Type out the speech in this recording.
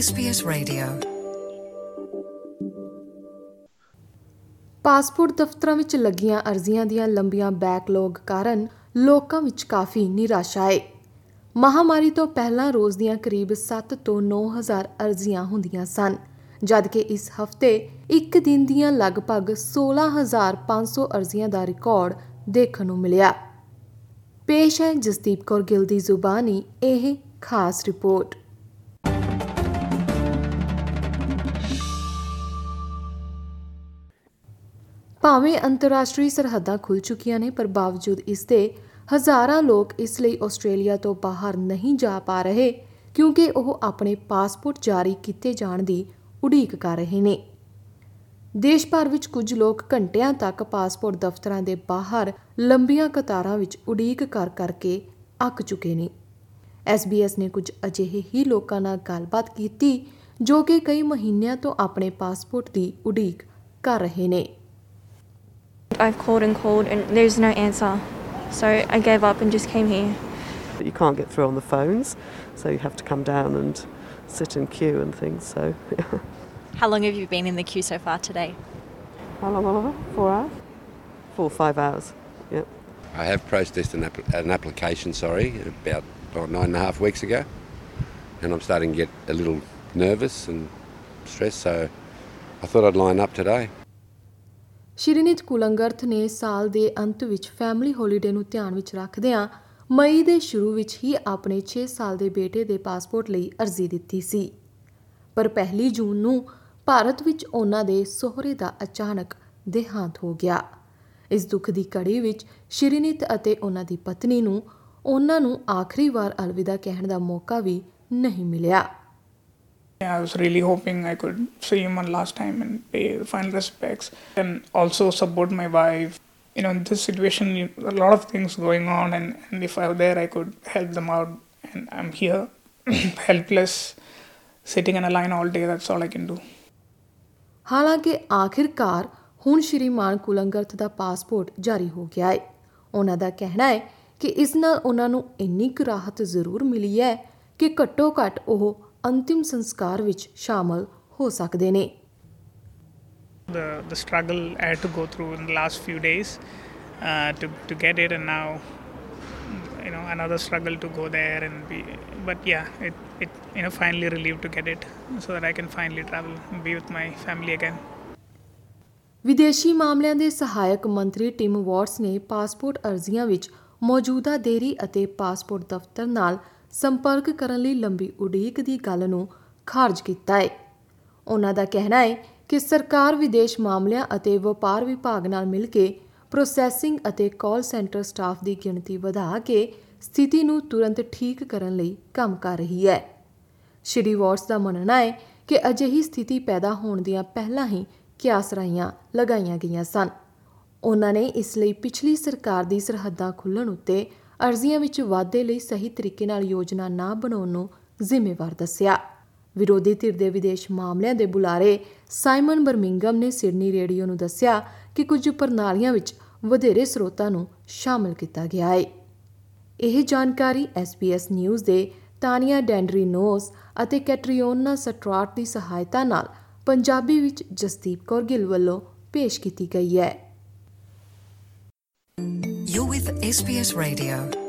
SBS Radio. Passport ਦਫ਼ਤਰਾਂ ਵਿੱਚ ਲੱਗੀਆਂ ਅਰਜ਼ੀਆਂ ਦੀਆਂ ਲੰਬੀਆਂ ਬੈਕਲੌਗ ਕਾਰਨ ਲੋਕਾਂ ਵਿੱਚ ਕਾਫੀ ਨਿਰਾਸ਼ਾ ਹੈ। ਮਹਾਮਾਰੀ ਤੋਂ ਪਹਿਲਾਂ ਰੋਜ਼ ਦੀਆਂ ਕਰੀਬ 7 ਤੋਂ 9000 ਅਰਜ਼ੀਆਂ ਹੁੰਦੀਆਂ ਸਨ, ਜਦਕਿ ਇਸ ਹਫ਼ਤੇ ਇੱਕ ਦਿਨ ਦੀਆਂ ਲਗਭਗ 16500 ਅਰਜ਼ੀਆਂ ਦਾ ਰਿਕਾਰਡ ਦੇਖਣ ਨੂੰ ਮਿਲਿਆ। ਪੇਸ਼ ਹੈ ਜਸਦੀਪ ਕੌਰ ਗਿੱਲ ਦੀ ਜ਼ੁਬਾਨੀ, ਇਹ ਖਾਸ ਰਿਪੋਰਟ। ਭਾਵੇਂ ਅੰਤਰਰਾਸ਼ਟਰੀ ਸਰਹੱਦਾਂ ਖੁੱਲ ਚੁੱਕੀਆਂ ਨੇ, ਪਰ ਬਾਵਜੂਦ ਇਸ ਦੇ ਹਜ਼ਾਰਾਂ ਲੋਕ ਇਸ ਲਈ ਆਸਟ੍ਰੇਲੀਆ ਤੋਂ ਬਾਹਰ ਨਹੀਂ ਜਾ ਪਾ ਰਹੇ, ਕਿਉਂਕਿ ਉਹ ਆਪਣੇ ਪਾਸਪੋਰਟ ਜਾਰੀ ਕੀਤੇ ਜਾਣ ਦੀ ਉਡੀਕ ਕਰ ਰਹੇ ਨੇ। ਦੇਸ਼ ਭਰ ਵਿੱਚ ਕੁਝ ਲੋਕ ਘੰਟਿਆਂ ਤੱਕ ਪਾਸਪੋਰਟ ਦਫ਼ਤਰਾਂ ਦੇ ਬਾਹਰ ਲੰਬੀਆਂ ਕਤਾਰਾਂ ਵਿੱਚ ਉਡੀਕ ਕਰ ਕਰਕੇ ਅੱਕ ਚੁੱਕੇ ਨੇ। SBS ਨੇ ਕੁਝ ਅਜਿਹੇ ਹੀ ਲੋਕਾਂ ਨਾਲ ਗੱਲਬਾਤ ਕੀਤੀ, ਜੋ ਕਿ ਕਈ ਮਹੀਨਿਆਂ ਤੋਂ ਆਪਣੇ ਪਾਸਪੋਰਟ ਦੀ ਉਡੀਕ ਕਰ ਰਹੇ ਨੇ। I've called and called and there's no answer. So I gave up and just came here. But you can't get through on the phones, so you have to come down and sit in queue and things. So, How long have you been in the queue so far today? how long have I? Four hours? Four or five hours. Yep. I have processed an, app- an application, sorry, about oh, nine and a half weeks ago, and I'm starting to get a little nervous and stressed, so I thought I'd line up today. ਸ਼੍ਰੀਨਿਤ ਕੁਲੰਗਰਥ ਨੇ ਸਾਲ ਦੇ ਅੰਤ ਵਿੱਚ family holiday ਨੂੰ ਧਿਆਨ ਵਿੱਚ ਰੱਖਦਿਆਂ ਮਈ ਦੇ ਸ਼ੁਰੂ ਵਿੱਚ ਹੀ ਆਪਣੇ 6 ਸਾਲ ਦੇ ਬੇਟੇ ਦੇ ਪਾਸਪੋਰਟ ਲਈ ਅਰਜ਼ੀ ਦਿੱਤੀ ਸੀ। ਪਰ ਪਹਿਲੀ ਜੂਨ ਨੂੰ ਭਾਰਤ ਵਿੱਚ ਉਹਨਾਂ ਦੇ ਸਹੁਰੇ ਦਾ ਅਚਾਨਕ ਦੇਹਾਂਤ ਹੋ ਗਿਆ। ਇਸ ਦੁੱਖ ਦੀ ਕੜੀ ਵਿੱਚ ਸ਼੍ਰੀਨਿਤ ਅਤੇ ਉਹਨਾਂ ਦੀ ਪਤਨੀ ਨੂੰ ਉਹਨਾਂ ਨੂੰ ਆਖਰੀ ਵਾਰ ਅਲਵਿਦਾ ਕਹਿਣ ਦਾ ਮੌਕਾ ਵੀ ਨਹੀਂ ਮਿਲਿਆ। Yeah, I was really hoping I could see him one last time and pay the final respects and also support my wife. You know, in this situation, you- a lot of things going on, and, and if I were there, I could help them out. And I'm here, helpless, sitting in a line all day. That's all I can do. ਹਾਲਾਂਕਿ ਆਖਿਰਕਾਰ ਹੁਣ ਸ਼੍ਰੀਮਾਨ ਕੁਲੰਗਰਥ ਦਾ passport ਜਾਰੀ ਹੋ ਗਿਆ ਹੈ ਉਹਨਾਂ ਦਾ ਕਹਿਣਾ ਹੈ ਕਿ ਇਸ ਨਾਲ ਉਹਨਾਂ ਨੂੰ ਇੰਨੀ ਕੁ ਰਾਹਤ ਜ਼ਰੂਰ ਮਿਲੀ ਹੈ ਕਿ ਘੱਟੋ ਘੱਟ ਉਹ ਅੰਤਿਮ ਸੰਸਕਾਰ ਵਿੱਚ ਸ਼ਾਮਲ ਹੋ ਸਕਦੇ ਨੇ The the struggle I had to go through in the last few days uh, to to get it, and now you know another struggle to go there and be. But yeah, it it you know finally relieved to get it, so that I can finally travel and be with my family again. ਵਿਦੇਸ਼ੀ ਮਾਮਲਿਆਂ ਦੇ ਸਹਾਇਕ ਮੰਤਰੀ Tim what's ਨੇ passport ਅਰਜ਼ੀਆਂ ਵਿੱਚ ਮੌਜੂਦਾ ਦੇਰੀ ਅਤੇ ਪਾਸਪੋਰਟ ਦਫ਼ਤਰ ਨਾਲ ਸੰਪਰਕ ਕਰਨ ਲਈ ਲੰਬੀ ਉਡੀਕ ਦੀ ਗੱਲ ਨੂੰ ਖਾਰਜ ਕੀਤਾ ਹੈ ਉਹਨਾਂ ਦਾ ਕਹਿਣਾ ਹੈ ਕਿ ਸਰਕਾਰ ਵਿਦੇਸ਼ ਮਾਮਲਿਆਂ ਅਤੇ ਵਪਾਰ ਵਿਭਾਗ ਨਾਲ ਮਿਲ ਕੇ ਪ੍ਰੋਸੈਸਿੰਗ ਅਤੇ ਕਾਲ ਸੈਂਟਰ ਸਟਾਫ ਦੀ ਗਿਣਤੀ ਵਧਾ ਕੇ ਸਥਿਤੀ ਨੂੰ ਤੁਰੰਤ ਠੀਕ ਕਰਨ ਲਈ ਕੰਮ ਕਰ ਰਹੀ ਹੈ। ਸ਼੍ਰੀ ਵਾਟਸ ਦਾ ਮੰਨਣਾ ਹੈ ਕਿ ਅਜਿਹੀ ਸਥਿਤੀ ਪੈਦਾ ਹੋਣ ਦੀਆਂ ਪਹਿਲਾਂ ਹੀ ਕਿਆਸਰਾਈਆਂ ਲਗਾਈਆਂ ਗਈਆਂ ਸਨ। ਉਹਨਾਂ ਨੇ ਇਸ ਲਈ ਪਿਛਲੀ ਸਰਕਾਰ ਦੀ ਸਰਹੱਦਾਂ ਖੁੱਲਣ ਉੱਤੇ ਅਰਜ਼ੀਆਂ ਵਿੱਚ ਵਾਧੇ ਲਈ ਸਹੀ ਤਰੀਕੇ ਨਾਲ ਯੋਜਨਾ ਨਾ ਬਣਾਉਣ ਨੂੰ ਜ਼ਿੰਮੇਵਾਰ ਦੱਸਿਆ। ਵਿਰੋਧੀ ਧਿਰ ਦੇ ਵਿਦੇਸ਼ ਮਾਮਲਿਆਂ ਦੇ ਬੁਲਾਰੇ ਸਾਈਮਨ ਬਰਮਿੰਗਮ ਨੇ ਸਿਡਨੀ ਰੇਡੀਓ ਨੂੰ ਦੱਸਿਆ ਕਿ ਕੁਝ ਪ੍ਰਣਾਲੀਆਂ ਵਿੱਚ ਵਧੇਰੇ ਸਰੋਤਾਂ ਨੂੰ ਸ਼ਾਮਲ ਕੀਤਾ ਗਿਆ ਹੈ। ਇਹ ਜਾਣਕਾਰੀ SBS ਨਿਊਜ਼ ਦੇ ਤਾਨੀਆ ਡੈਂਡਰੀਨੋਸ ਅਤੇ ਕੈਟਰੀਓਨਾ ਸਟਰਾਟ ਦੀ ਸਹਾਇਤਾ ਨਾਲ ਪੰਜਾਬੀ ਵਿੱਚ ਜਸਦੀਪ ਕੌਰ ਗਿੱਲ ਵੱਲੋਂ ਪੇਸ਼ ਕੀਤੀ ਗਈ ਹੈ। You're with SBS Radio.